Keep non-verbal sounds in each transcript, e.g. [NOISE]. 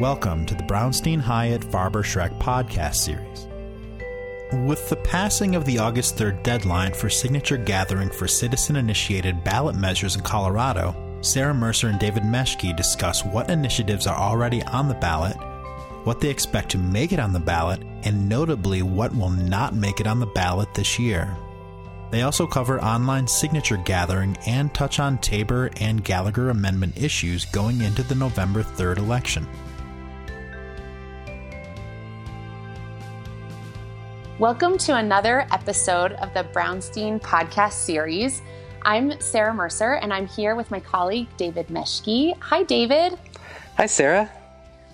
Welcome to the Brownstein Hyatt Farber Schreck podcast series. With the passing of the August 3rd deadline for signature gathering for citizen initiated ballot measures in Colorado, Sarah Mercer and David Meschke discuss what initiatives are already on the ballot, what they expect to make it on the ballot, and notably what will not make it on the ballot this year. They also cover online signature gathering and touch on TABOR and Gallagher Amendment issues going into the November 3rd election. Welcome to another episode of the Brownstein podcast series. I'm Sarah Mercer, and I'm here with my colleague David Meschke. Hi, David. Hi, Sarah.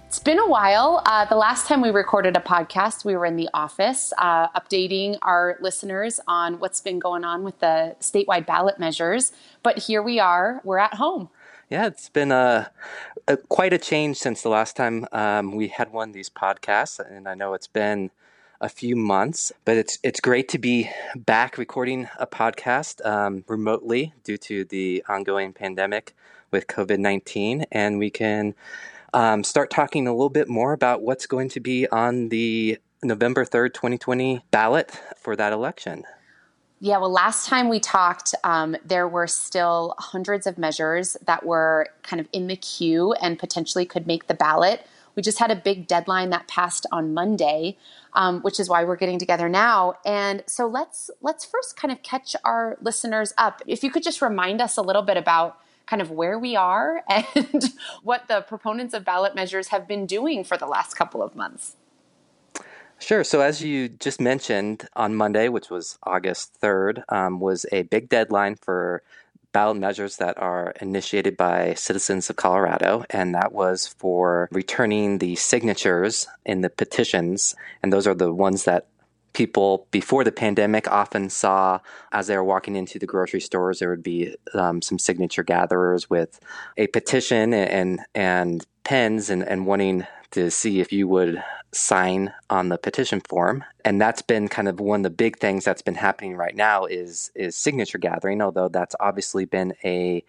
It's been a while. Uh, the last time we recorded a podcast, we were in the office uh, updating our listeners on what's been going on with the statewide ballot measures. But here we are, we're at home. Yeah, it's been a, a quite a change since the last time um, we had one of these podcasts, and I know it's been a few months, but it's it's great to be back recording a podcast um, remotely due to the ongoing pandemic with COVID nineteen, and we can um, start talking a little bit more about what's going to be on the November third, twenty twenty ballot for that election. Yeah, well, last time we talked, um, there were still hundreds of measures that were kind of in the queue and potentially could make the ballot. We just had a big deadline that passed on Monday, um, which is why we're getting together now. And so let's let's first kind of catch our listeners up. If you could just remind us a little bit about kind of where we are [LAUGHS] and what the proponents of ballot measures have been doing for the last couple of months. Sure. So, as you just mentioned, on Monday, which was August 3rd, um, was a big deadline for ballot measures that are initiated by citizens of Colorado, and that was for returning the signatures in the petitions. And those are the ones that people before the pandemic often saw as they were walking into the grocery stores. There would be um, some signature gatherers with a petition and and pens and, and wanting to see if you would sign on the petition form. And that's been kind of one of the big things that's been happening right now is is signature gathering although that's obviously been a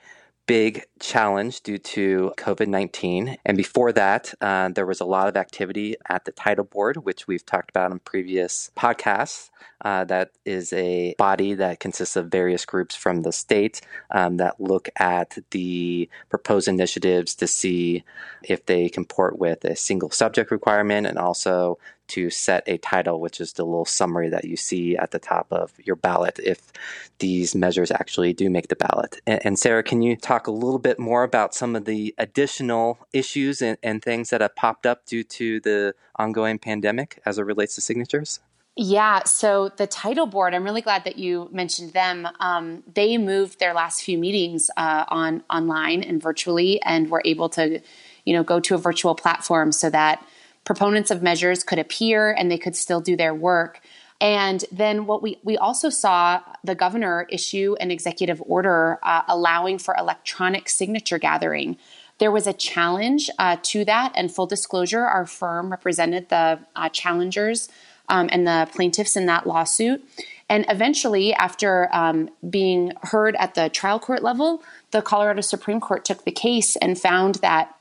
big challenge due to COVID 19. And before that, uh, there was a lot of activity at the title board, which we've talked about in previous podcasts. Uh, that is a body that consists of various groups from the state um, that look at the proposed initiatives to see if they comport with a single subject requirement and also to set a title, which is the little summary that you see at the top of your ballot if these measures actually do make the ballot. And, and Sarah, can you talk a little bit more about some of the additional issues and, and things that have popped up due to the ongoing pandemic as it relates to signatures? Yeah, so the title board, I'm really glad that you mentioned them. Um, they moved their last few meetings uh, on online and virtually, and were able to, you know, go to a virtual platform so that proponents of measures could appear and they could still do their work. And then what we we also saw the governor issue an executive order uh, allowing for electronic signature gathering. There was a challenge uh, to that, and full disclosure, our firm represented the uh, challengers um, and the plaintiffs in that lawsuit. And eventually, after um, being heard at the trial court level, the Colorado Supreme Court took the case and found that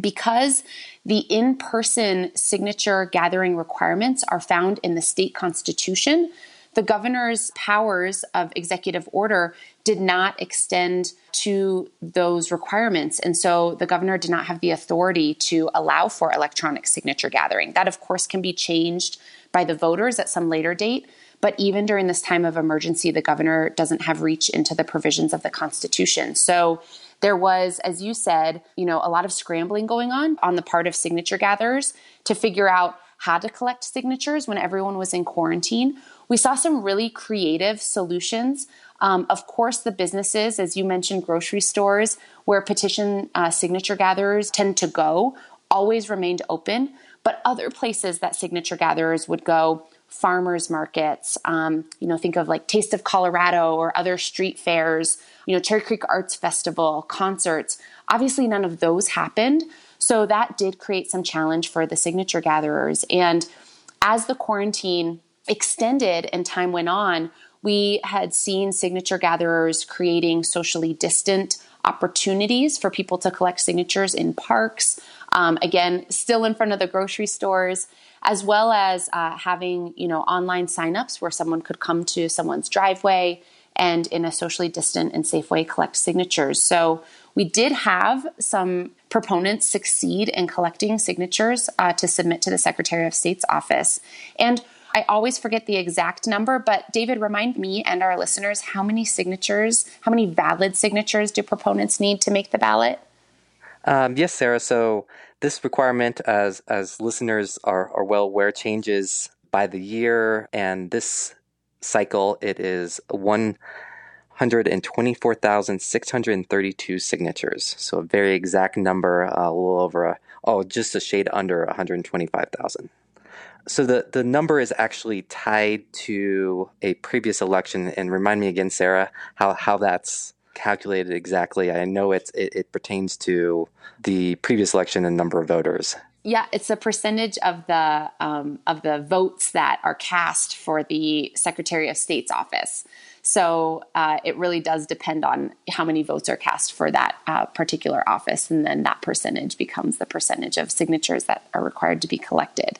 because the in person signature gathering requirements are found in the state constitution, the governor's powers of executive order did not extend to those requirements. And so the governor did not have the authority to allow for electronic signature gathering. That, of course, can be changed by the voters at some later date. But even during this time of emergency, the governor doesn't have reach into the provisions of the Constitution. So there was, as you said, you know, a lot of scrambling going on on the part of signature gatherers to figure out how to collect signatures when everyone was in quarantine. We saw some really creative solutions. Um, of course, the businesses, as you mentioned, grocery stores, where petition uh, signature gatherers tend to go, always remained open. But other places that signature gatherers would go farmers markets. Um, you know, think of like Taste of Colorado or other street fairs, you know, Cherry Creek Arts Festival, concerts. Obviously, none of those happened. So that did create some challenge for the signature gatherers. And as the quarantine extended and time went on, we had seen signature gatherers creating socially distant opportunities for people to collect signatures in parks, Um, again, still in front of the grocery stores, as well as uh, having you know online signups where someone could come to someone's driveway and in a socially distant and safe way collect signatures. So we did have some proponents succeed in collecting signatures uh, to submit to the Secretary of State's office. And I always forget the exact number, but David, remind me and our listeners how many signatures, how many valid signatures do proponents need to make the ballot? Um, yes, Sarah. So this requirement, as as listeners are, are well aware, changes by the year, and this cycle it is one hundred and twenty four thousand six hundred and thirty two signatures. So a very exact number, uh, a little over, a, oh, just a shade under 125,000. So the, the number is actually tied to a previous election. And remind me again, Sarah, how, how that's calculated exactly. I know it's, it, it pertains to the previous election and number of voters. Yeah, it's a percentage of the um, of the votes that are cast for the Secretary of State's office. So uh, it really does depend on how many votes are cast for that uh, particular office, and then that percentage becomes the percentage of signatures that are required to be collected.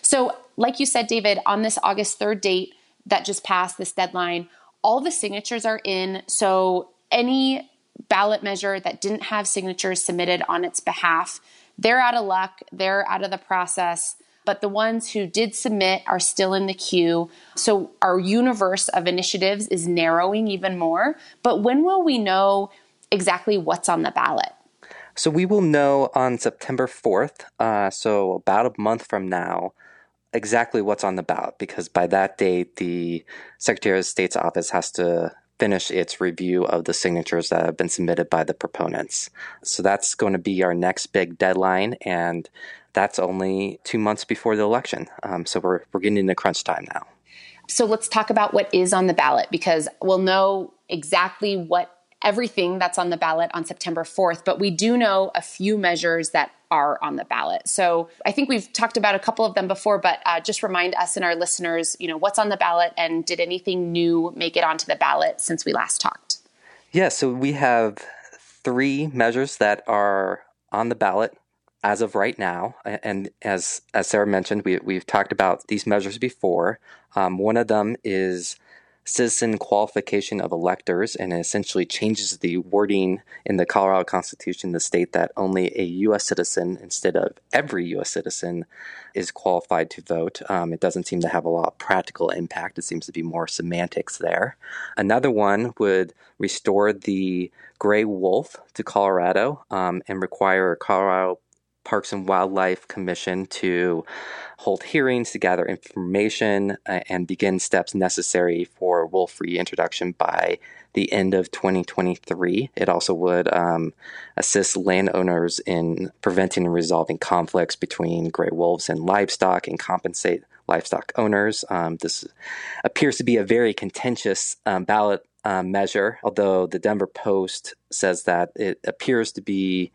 So, like you said, David, on this August 3rd date that just passed, this deadline, all the signatures are in. So, any ballot measure that didn't have signatures submitted on its behalf, they're out of luck, they're out of the process but the ones who did submit are still in the queue. So our universe of initiatives is narrowing even more. But when will we know exactly what's on the ballot? So we will know on September 4th, uh, so about a month from now, exactly what's on the ballot because by that date, the Secretary of State's office has to finish its review of the signatures that have been submitted by the proponents. So that's going to be our next big deadline. And that's only two months before the election. Um, so we're, we're getting into crunch time now. So let's talk about what is on the ballot because we'll know exactly what everything that's on the ballot on September 4th, but we do know a few measures that are on the ballot. So I think we've talked about a couple of them before, but uh, just remind us and our listeners, you know, what's on the ballot and did anything new make it onto the ballot since we last talked? Yeah, so we have three measures that are on the ballot as of right now, and as as Sarah mentioned, we we've talked about these measures before. Um, one of them is citizen qualification of electors, and it essentially changes the wording in the Colorado Constitution to state that only a U.S. citizen, instead of every U.S. citizen, is qualified to vote. Um, it doesn't seem to have a lot of practical impact. It seems to be more semantics there. Another one would restore the gray wolf to Colorado um, and require Colorado Parks and Wildlife Commission to hold hearings to gather information uh, and begin steps necessary for wolf reintroduction by the end of 2023. It also would um, assist landowners in preventing and resolving conflicts between gray wolves and livestock and compensate livestock owners. Um, this appears to be a very contentious um, ballot um, measure, although the Denver Post says that it appears to be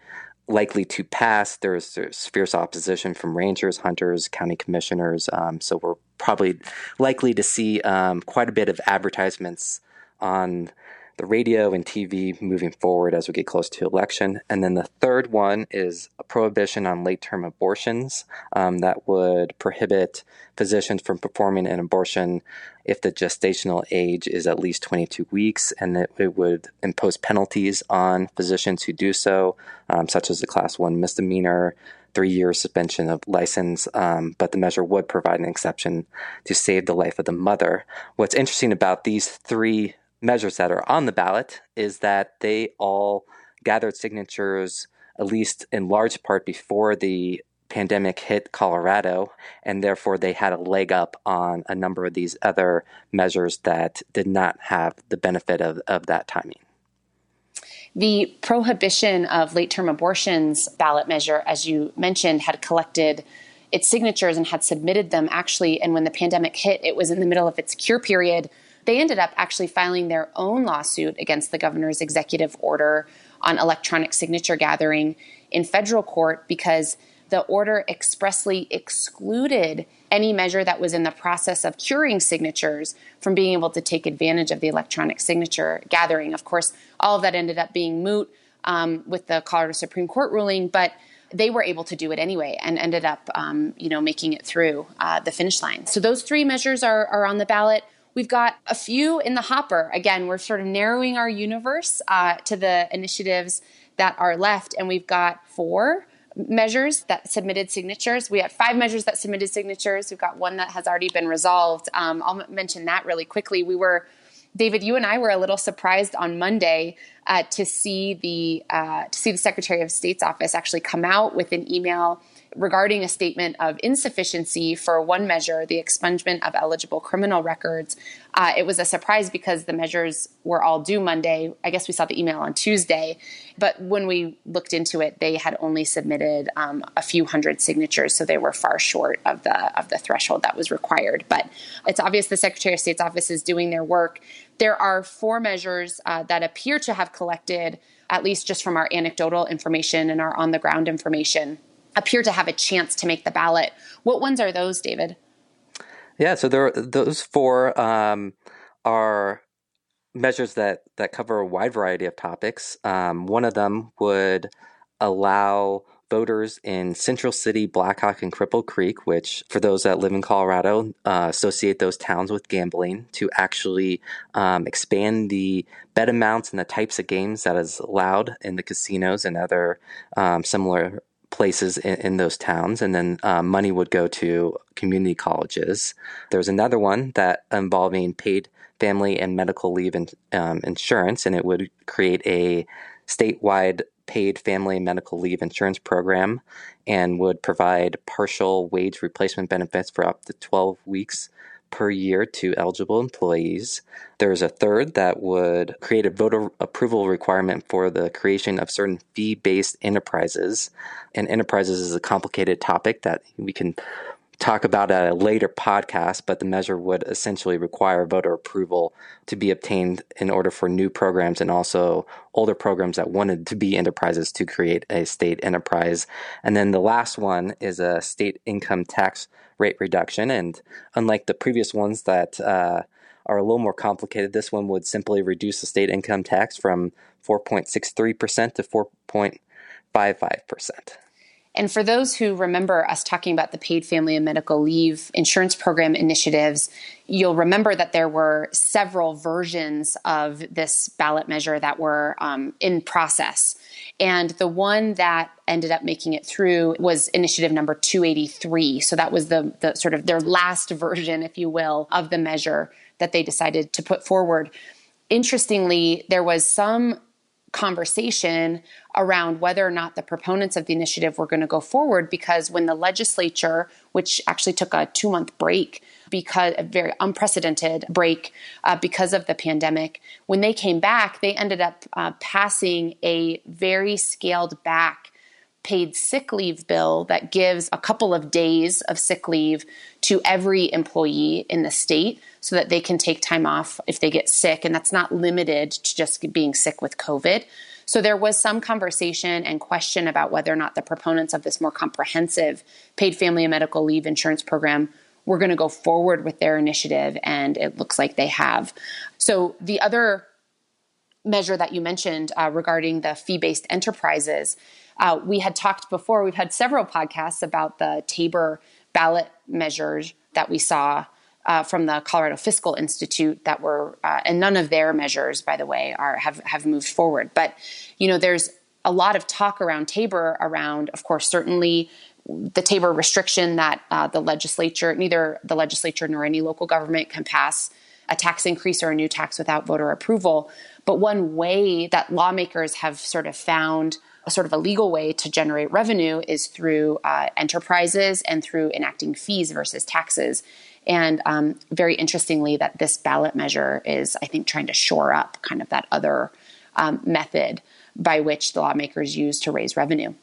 likely to pass. There's, there's, fierce opposition from rangers, hunters, county commissioners. Um, so we're probably likely to see um, quite a bit of advertisements on the radio and TV moving forward as we get close to election. And then the third one is a prohibition on late term abortions um, that would prohibit physicians from performing an abortion if the gestational age is at least 22 weeks, and it, it would impose penalties on physicians who do so, um, such as a class one misdemeanor, three year suspension of license, um, but the measure would provide an exception to save the life of the mother. What's interesting about these three measures that are on the ballot is that they all gathered signatures, at least in large part, before the pandemic hit Colorado, and therefore they had a leg up on a number of these other measures that did not have the benefit of, of that timing. The prohibition of late term abortions ballot measure, as you mentioned, had collected its signatures and had submitted them actually. And when the pandemic hit, it was in the middle of its cure period. They ended up actually filing their own lawsuit against the governor's executive order on electronic signature gathering in federal court because the order expressly excluded any measure that was in the process of curing signatures from being able to take advantage of the electronic signature gathering. Of course, all of that ended up being moot um, with the Colorado Supreme Court ruling, but they were able to do it anyway and ended up, um, you know, making it through uh, the finish line. So those three measures are, are on the ballot. We've got a few in the hopper. Again, we're sort of narrowing our universe uh, to the initiatives that are left, and we've got four measures that submitted signatures. We had five measures that submitted signatures. We've got one that has already been resolved. Um, I'll mention that really quickly. We were, David, you and I were a little surprised on Monday uh, to see the uh, to see the Secretary of State's office actually come out with an email regarding a statement of insufficiency for one measure, the expungement of eligible criminal records. Uh, it was a surprise because the measures were all due Monday. I guess we saw the email on Tuesday, but when we looked into it, they had only submitted um, a few hundred signatures, so they were far short of the of the threshold that was required. But it's obvious the Secretary of State's office is doing their work. There are four measures uh, that appear to have collected, at least just from our anecdotal information and our on the ground information appear to have a chance to make the ballot. What ones are those, David? Yeah, so there those four um, are measures that that cover a wide variety of topics. Um, one of them would allow voters in Central City, Black Hawk, and Cripple Creek, which for those that live in Colorado uh, associate those towns with gambling, to actually um, expand the bet amounts and the types of games that is allowed in the casinos and other um, similar places in, in those towns, and then um, money would go to community colleges. There's another one that involving paid family and medical leave in, um, insurance, and it would create a statewide paid family medical leave insurance program and would provide partial wage replacement benefits for up to 12 weeks per year to eligible employees. There's a third that would create a voter approval requirement for the creation of certain fee based enterprises. And enterprises is a complicated topic that we can talk about at a later podcast, but the measure would essentially require voter approval to be obtained in order for new programs and also older programs that wanted to be enterprises to create a state enterprise. And then the last one is a state income tax rate reduction. And unlike the previous ones that uh, are a little more complicated, this one would simply reduce the state income tax from 4.63% to 4.55%. And for those who remember us talking about the paid family and medical leave insurance program initiatives, you'll remember that there were several versions of this ballot measure that were um, in process. And the one that ended up making it through was initiative number 283. So that was the, the sort of their last [LAUGHS] version, if you will, of the measure that they decided to put forward. Interestingly, there was some conversation around whether or not the proponents of the initiative were going to go forward because when the legislature, which actually took a two month break, because a very unprecedented break uh, because of the pandemic, when they came back, they ended up uh, passing a very scaled back paid sick leave bill that gives a couple of days of sick leave to every employee in the state so that they can take time off if they get sick. And that's not limited to just being sick with COVID. So there was some conversation and question about whether or not the proponents of this more comprehensive paid family and medical leave insurance program were going to go forward with their initiative. And it looks like they have. So the other measure that you mentioned uh, regarding the fee based enterprises, uh, we had talked before, we've had several podcasts about the TABOR ballot measures that we saw uh, from the Colorado Fiscal Institute that were, uh, and none of their measures, by the way, are have have moved forward. But you know, there's a lot of talk around TABOR, around, of course, certainly the TABOR restriction that uh, the legislature, neither the legislature nor any local government can pass a tax increase or a new tax without voter approval. But one way that lawmakers have sort of found a sort of a legal way to generate revenue is through uh, enterprises and through enacting fees versus taxes. And um, very interestingly, that this ballot measure is, I think, trying to shore up kind of that other um, method by which the lawmakers use to raise revenue.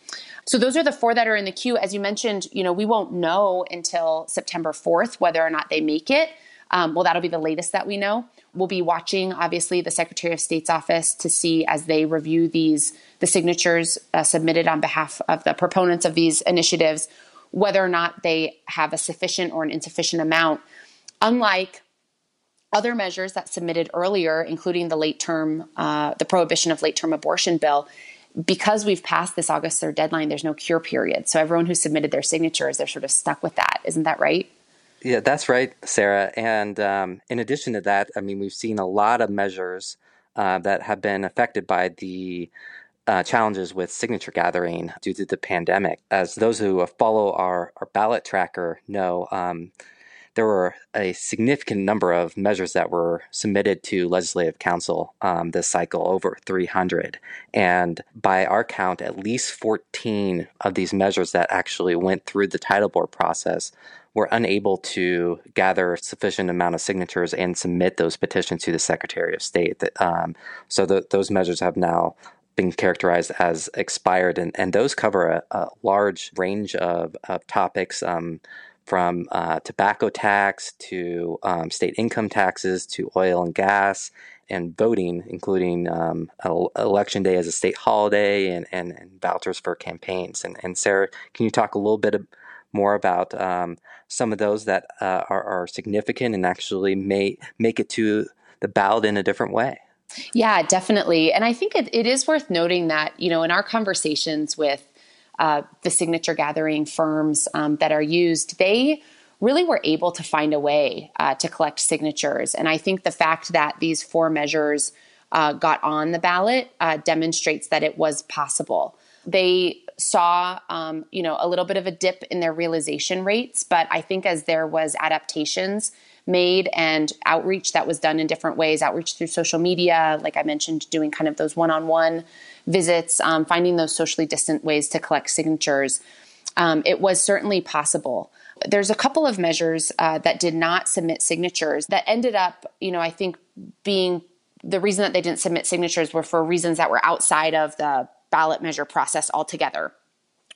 So those are the four that are in the queue. As you mentioned, you know, we won't know until September 4th whether or not they make it. Um, well, that'll be the latest that we know. We'll be watching, obviously, the Secretary of State's office to see as they review these the signatures uh, submitted on behalf of the proponents of these initiatives whether or not they have a sufficient or an insufficient amount. Unlike other measures that submitted earlier, including the late term, uh, the prohibition of late term abortion bill, because we've passed this August 3rd deadline, there's no cure period. So everyone who submitted their signatures, they're sort of stuck with that. Isn't that right? Yeah, that's right, Sarah. And um, in addition to that, I mean, we've seen a lot of measures uh, that have been affected by the uh, challenges with signature gathering due to the pandemic. As those who follow our, our ballot tracker know, um, there were a significant number of measures that were submitted to Legislative Council um, this cycle, over 300. And by our count, at least 14 of these measures that actually went through the title board process were unable to gather sufficient amount of signatures and submit those petitions to the Secretary of State. Um, so the, those measures have now been characterized as expired, and, and those cover a, a large range of, of topics. Um, from uh, tobacco tax to um, state income taxes to oil and gas and voting, including um, election day as a state holiday and, and, and, vouchers for campaigns. And, and Sarah, can you talk a little bit more about um, some of those that uh, are, are significant and actually may make it to the ballot in a different way? Yeah, definitely. And I think it, it is worth noting that, you know, in our conversations with uh, the signature gathering firms um, that are used, they really were able to find a way uh, to collect signatures. And I think the fact that these four measures uh, got on the ballot uh, demonstrates that it was possible. They saw, um, you know, a little bit of a dip in their realization rates, but I think as there was adaptations made and outreach that was done in different ways outreach through social media like i mentioned doing kind of those one-on-one visits um, finding those socially distant ways to collect signatures. Um, it was certainly possible. There's a couple of measures uh, that did not submit signatures that ended up you know i think being the reason that they didn't submit signatures were for reasons that were outside of the ballot measure process altogether.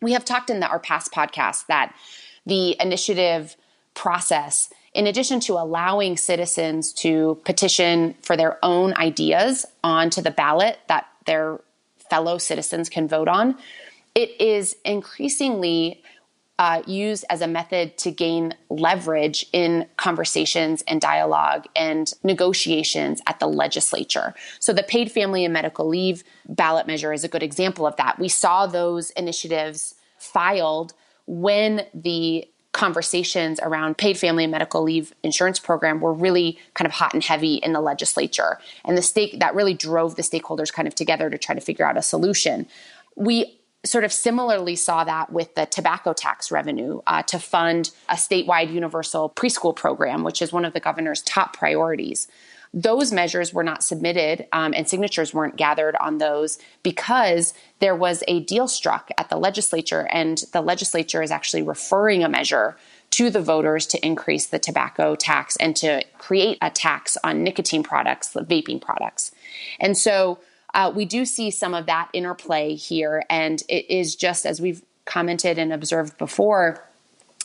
We have talked in the, our past podcast that the initiative process in addition to allowing citizens to petition for their own ideas onto the ballot that their fellow citizens can vote on, it is increasingly uh, used as a method to gain leverage in conversations and dialogue and negotiations at the legislature. So, the paid family and medical leave ballot measure is a good example of that. We saw those initiatives filed when the conversations around paid family and medical leave insurance program were really kind of hot and heavy in the legislature. And the stake that really drove the stakeholders kind of together to try to figure out a solution. We sort of similarly saw that with the tobacco tax revenue uh, to fund a statewide universal preschool program, which is one of the governor's top priorities. Those measures were not submitted um, and signatures weren't gathered on those because there was a deal struck at the legislature, and the legislature is actually referring a measure to the voters to increase the tobacco tax and to create a tax on nicotine products, the vaping products. And so uh, we do see some of that interplay here, and it is just as we've commented and observed before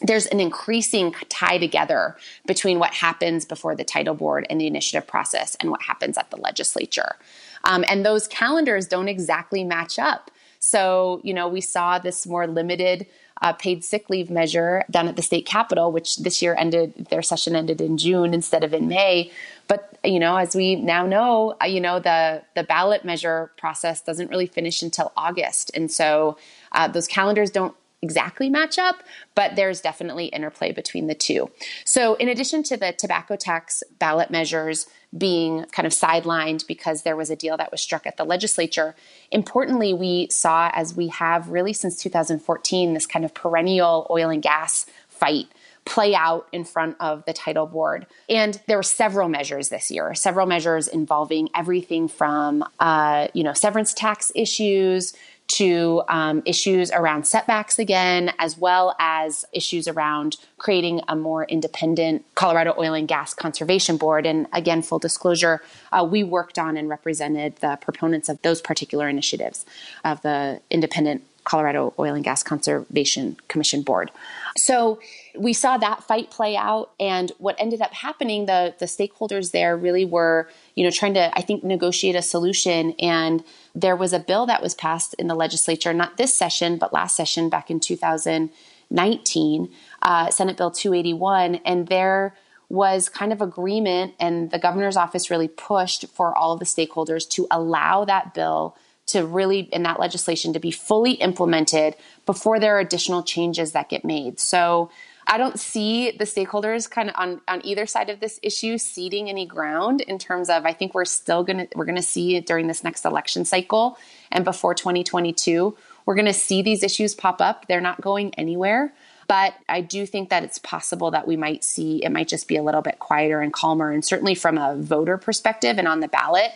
there's an increasing tie together between what happens before the title board and the initiative process and what happens at the legislature. Um, and those calendars don't exactly match up. So, you know, we saw this more limited uh, paid sick leave measure done at the state capitol, which this year ended, their session ended in June instead of in May. But, you know, as we now know, uh, you know, the, the ballot measure process doesn't really finish until August. And so uh, those calendars don't exactly match up, but there's definitely interplay between the two. So, in addition to the tobacco tax ballot measures being kind of sidelined because there was a deal that was struck at the legislature, importantly, we saw, as we have really since 2014, this kind of perennial oil and gas fight play out in front of the title board. And there were several measures this year, several measures involving everything from, uh, you know, severance tax issues to um, issues around setbacks again, as well as issues around creating a more independent Colorado Oil and Gas Conservation Board. And again, full disclosure, uh, we worked on and represented the proponents of those particular initiatives of the independent Colorado Oil and Gas Conservation Commission Board. So we saw that fight play out, and what ended up happening, the the stakeholders there really were, you know, trying to, I think, negotiate a solution. And there was a bill that was passed in the legislature, not this session, but last session back in 2019, uh, Senate Bill 281, and there was kind of agreement, and the governor's office really pushed for all of the stakeholders to allow that bill to really in that legislation to be fully implemented before there are additional changes that get made. So I don't see the stakeholders kind of on, on either side of this issue ceding any ground in terms of I think we're still gonna we're gonna see during this next election cycle and before 2022 we're gonna see these issues pop up. They're not going anywhere. But I do think that it's possible that we might see it might just be a little bit quieter and calmer. And certainly from a voter perspective and on the ballot,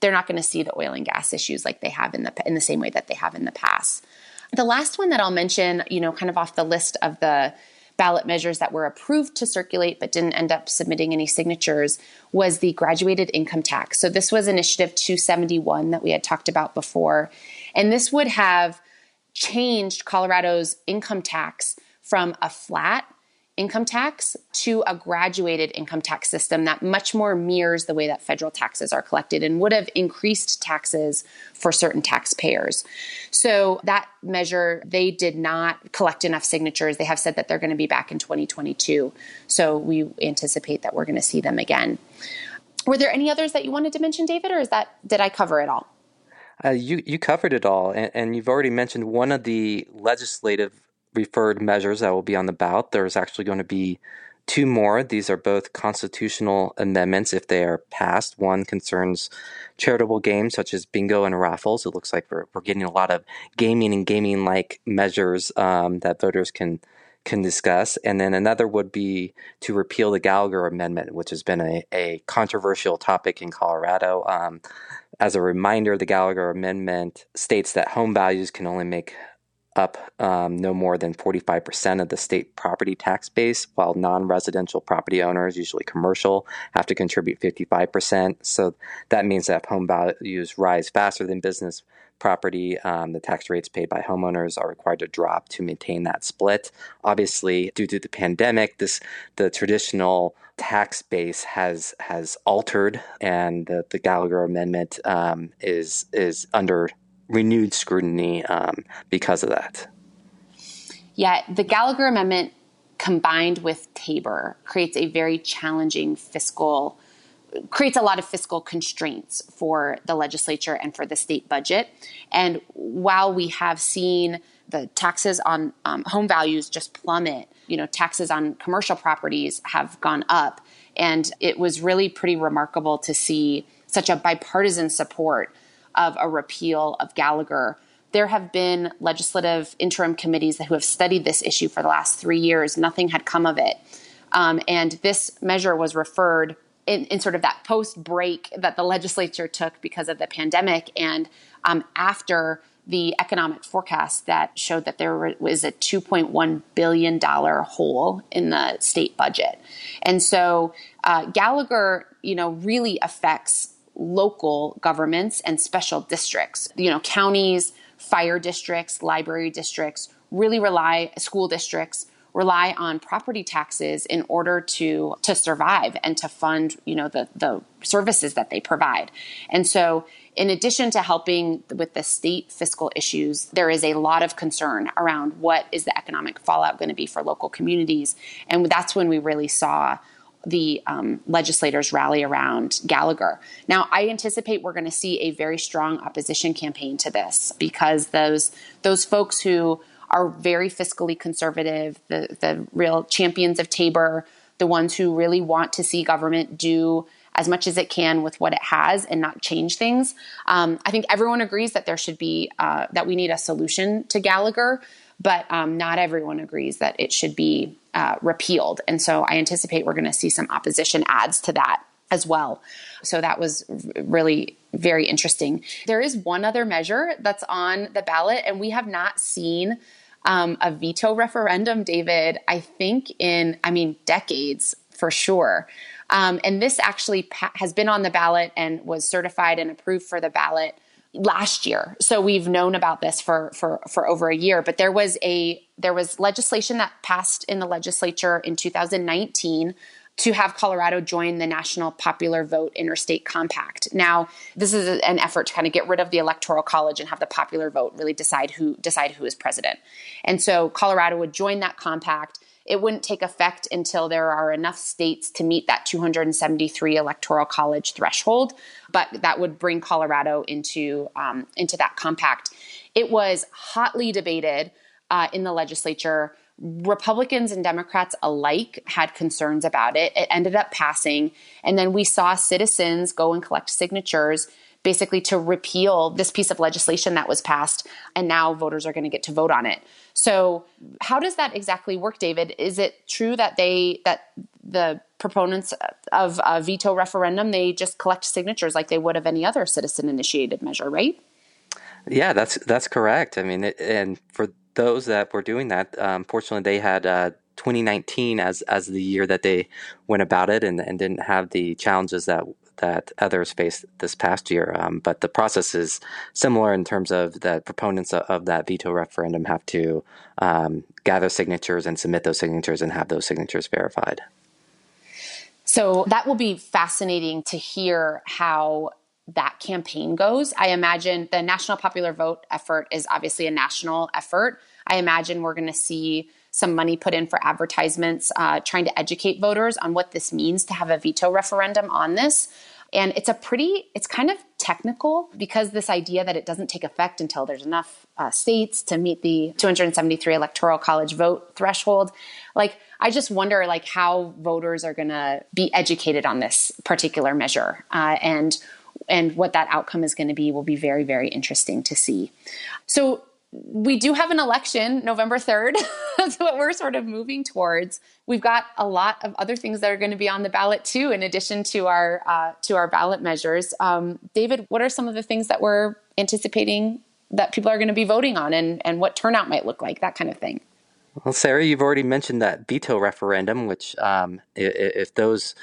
they're not going to see the oil and gas issues like they have in the in the same way that they have in the past. The last one that I'll mention, you know, kind of off the list of the ballot measures that were approved to circulate but didn't end up submitting any signatures was the graduated income tax. So this was initiative 271 that we had talked about before. And this would have changed Colorado's income tax from a flat income tax to a graduated income tax system that much more mirrors the way that federal taxes are collected and would have increased taxes for certain taxpayers. So that measure, they did not collect enough signatures. They have said that they're going to be back in 2022. So we anticipate that we're going to see them again. Were there any others that you wanted to mention, David, or is that did I cover it all? Uh, you you covered it all, and, and, you've already mentioned one of the legislative referred measures that will be on the ballot. There's actually going to be two more. These are both constitutional amendments if they are passed. One concerns charitable games such as bingo and raffles. It looks like we're, we're getting a lot of gaming and gaming like measures um, that voters can can discuss. And then another would be to repeal the Gallagher Amendment, which has been a, a controversial topic in Colorado. Um, as a reminder, the Gallagher Amendment states that home values can only make up um, no more than 45% of the state property tax base, while non residential property owners, usually commercial, have to contribute 55%. So that means that if home values rise faster than business property, um, the tax rates paid by homeowners are required to drop to maintain that split. Obviously, due to the pandemic, this the traditional tax base has has altered, and the, the Gallagher Amendment um, is is under renewed scrutiny um, because of that. Yeah, the Gallagher Amendment combined with TABOR creates a very challenging fiscal creates a lot of fiscal constraints for the legislature and for the state budget. And while we have seen the taxes on um, home values just plummet, you know, taxes on commercial properties have gone up. And it was really pretty remarkable to see such a bipartisan support of a repeal of Gallagher. There have been legislative interim committees who have studied this issue for the last three years. Nothing had come of it. Um, and this measure was referred in, in, sort of that post break that the legislature took because of the pandemic and um, after the economic forecast that showed that there was a $2.1 billion hole in the state budget. And so uh, Gallagher, you know, really affects local governments and special districts. You know, counties, fire districts, library districts really rely, school districts rely on property taxes in order to to survive and to fund you know the the services that they provide and so in addition to helping with the state fiscal issues there is a lot of concern around what is the economic fallout going to be for local communities and that's when we really saw the um, legislators rally around Gallagher. Now, I anticipate we're going to see a very strong opposition campaign to this because those those folks who are very fiscally conservative, the the real champions of TABOR, the ones who really want to see government do as much as it can with what it has and not change things. Um, I think everyone agrees that there should be uh, that we need a solution to Gallagher, but um, not everyone agrees that it should be uh, repealed. And so I anticipate we're going to see some opposition ads to that as well. So that was really very interesting. There is one other measure that's on the ballot, and we have not seen um, a veto referendum, David, I think in, I mean, decades for sure. Um, and this actually pa- has been on the ballot and was certified and approved for the ballot last year. So we've known about this for for for over a year, but there was a there was legislation that passed in the legislature in 2019 to have Colorado join the National Popular Vote Interstate Compact. Now, this is an effort to kind of get rid of the electoral college and have the popular vote really decide who decide who is president. And so Colorado would join that compact it wouldn't take effect until there are enough states to meet that 273 electoral college threshold. But that would bring Colorado into um, into that compact. It was hotly debated uh, in the legislature. Republicans and Democrats alike had concerns about it. It ended up passing, and then we saw citizens go and collect signatures basically to repeal this piece of legislation that was passed and now voters are going to get to vote on it. So how does that exactly work david? Is it true that they that the proponents of a veto referendum they just collect signatures like they would of any other citizen initiated measure right? Yeah that's that's correct. I mean it, and for those that were doing that um, fortunately they had uh, 2019 as as the year that they went about it and, and didn't have the challenges that that others faced this past year. Um, but the process is similar in terms of the proponents of, of that veto referendum have to um, gather signatures and submit those signatures and have those signatures verified. So that will be fascinating to hear how that campaign goes. I imagine the national popular vote effort is obviously a national effort. I imagine we're going to see some money put in for advertisements, uh, trying to educate voters on what this means to have a veto referendum on this. And it's a pretty, it's kind of technical because this idea that it doesn't take effect until there's enough uh, states to meet the 273 electoral college vote threshold. Like, I just wonder, like, how voters are going to be educated on this particular measure, uh, and and what that outcome is going to be will be very, very interesting to see. So we do have an election November 3rd. [LAUGHS] That's what we're sort of moving towards. We've got a lot of other things that are going to be on the ballot too, in addition to our uh, to our ballot measures. Um, David, what are some of the things that we're anticipating that people are going to be voting on, and and what turnout might look like, that kind of thing? Well, Sarah, you've already mentioned that veto referendum, which um, if those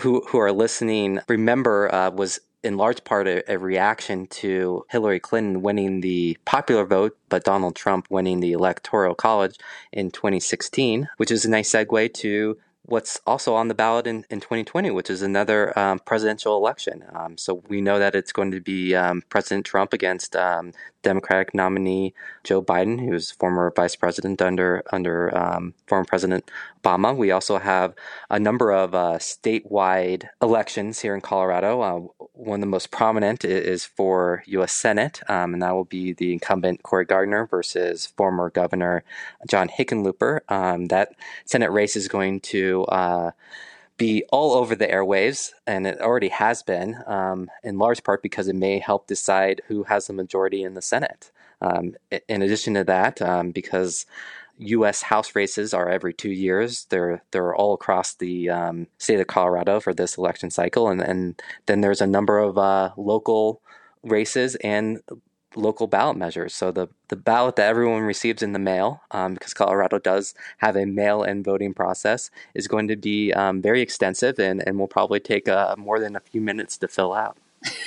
who who are listening remember uh, was in large part a, a, reaction to Hillary Clinton winning the popular vote, but Donald Trump winning the electoral college in 2016, which is a nice segue to what's also on the ballot in, in 2020, which is another um, presidential election. Um, so we know that it's going to be um, President Trump against um, Democratic nominee Joe Biden, who's former vice president under under um, former President Obama. We also have a number of uh, statewide elections here in Colorado. Uh, one of the most prominent is for U.S. Senate, um, and that will be the incumbent Cory Gardner versus former Governor John Hickenlooper. that Senate race is going to uh, be all over the airwaves, and it already has been, um, in large part because it may help decide who has the majority in the Senate. Um, in addition to that, um, because U.S. House races are every two years, they're they're all across the um, state of Colorado for this election cycle, and, and then there's a number of uh, local races and local ballot measures. So the, the ballot that everyone receives in the mail, um, because Colorado does have a mail-in voting process, is going to be um, very extensive and, and will probably take uh, more than a few minutes to fill out.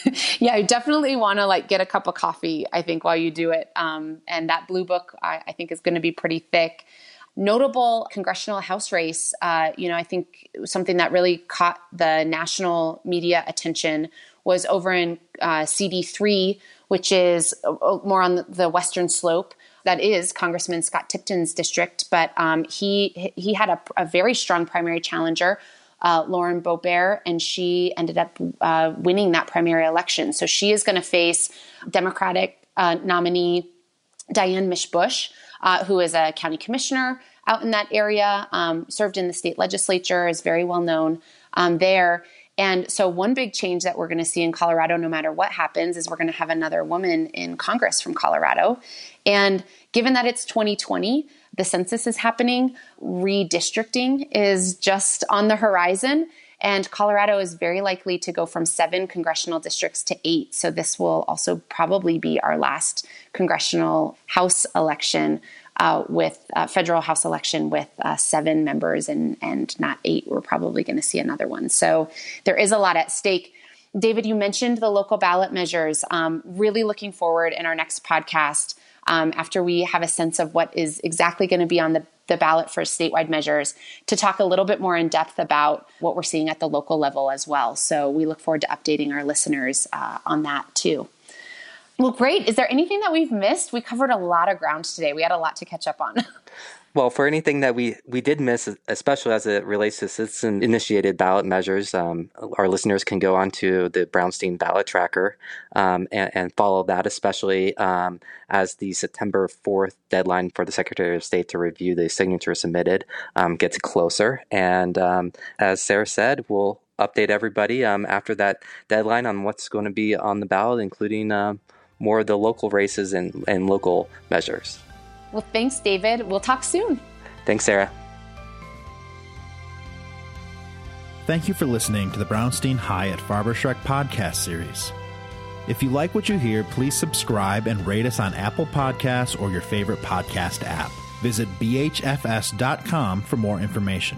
[LAUGHS] yeah, I definitely want to like get a cup of coffee. I think while you do it, um, and that blue book I, I think is going to be pretty thick. Notable congressional House race, uh, you know, I think something that really caught the national media attention was over in uh, CD3, which is uh, uh, more on the western slope. That is Congressman Scott Tipton's district, but um, he he had a, a, very strong primary challenger, uh, Lauren Boebert, and she ended up uh, winning that primary election. So she is going to face Democratic uh, nominee Diane Mitsch Bush, uh, who is a county commissioner out in that area, um, served in the state legislature, is very well known um, there. And so, one big change that we're going to see in Colorado, no matter what happens, is we're going to have another woman in Congress from Colorado. And given that it's 2020, the census is happening, redistricting is just on the horizon. And Colorado is very likely to go from seven congressional districts to eight. So, this will also probably be our last congressional House election uh, with uh, federal House election with uh, seven members and and not eight. We're probably going to see another one. So there is a lot at stake. David, you mentioned the local ballot measures. Um, really looking forward in our next podcast um, after we have a sense of what is exactly going to be on the, the ballot for statewide measures to talk a little bit more in depth about what we're seeing at the local level as well. So we look forward to updating our listeners uh, on that too. Well, great. Is there anything that we've missed? We covered a lot of ground today. We had a lot to catch up on. [LAUGHS] Well, for anything that we, we did miss, especially as it relates to citizen initiated ballot measures, um, our listeners can go onto the Brownstein ballot tracker um, and, and, follow that, especially um, as the September 4th deadline for the Secretary of State to review the signatures submitted um, gets closer. And um, as Sarah said, we'll update everybody um, after that deadline on what's going to be on the ballot, including more of the local races and, and local measures. Well, thanks, David. We'll talk soon. Thanks, Sarah. Thank you for listening to the Brownstein Hyatt Farber Schreck podcast series. If you like what you hear, please subscribe and rate us on Apple Podcasts or your favorite podcast app. Visit bhfs.com for more information.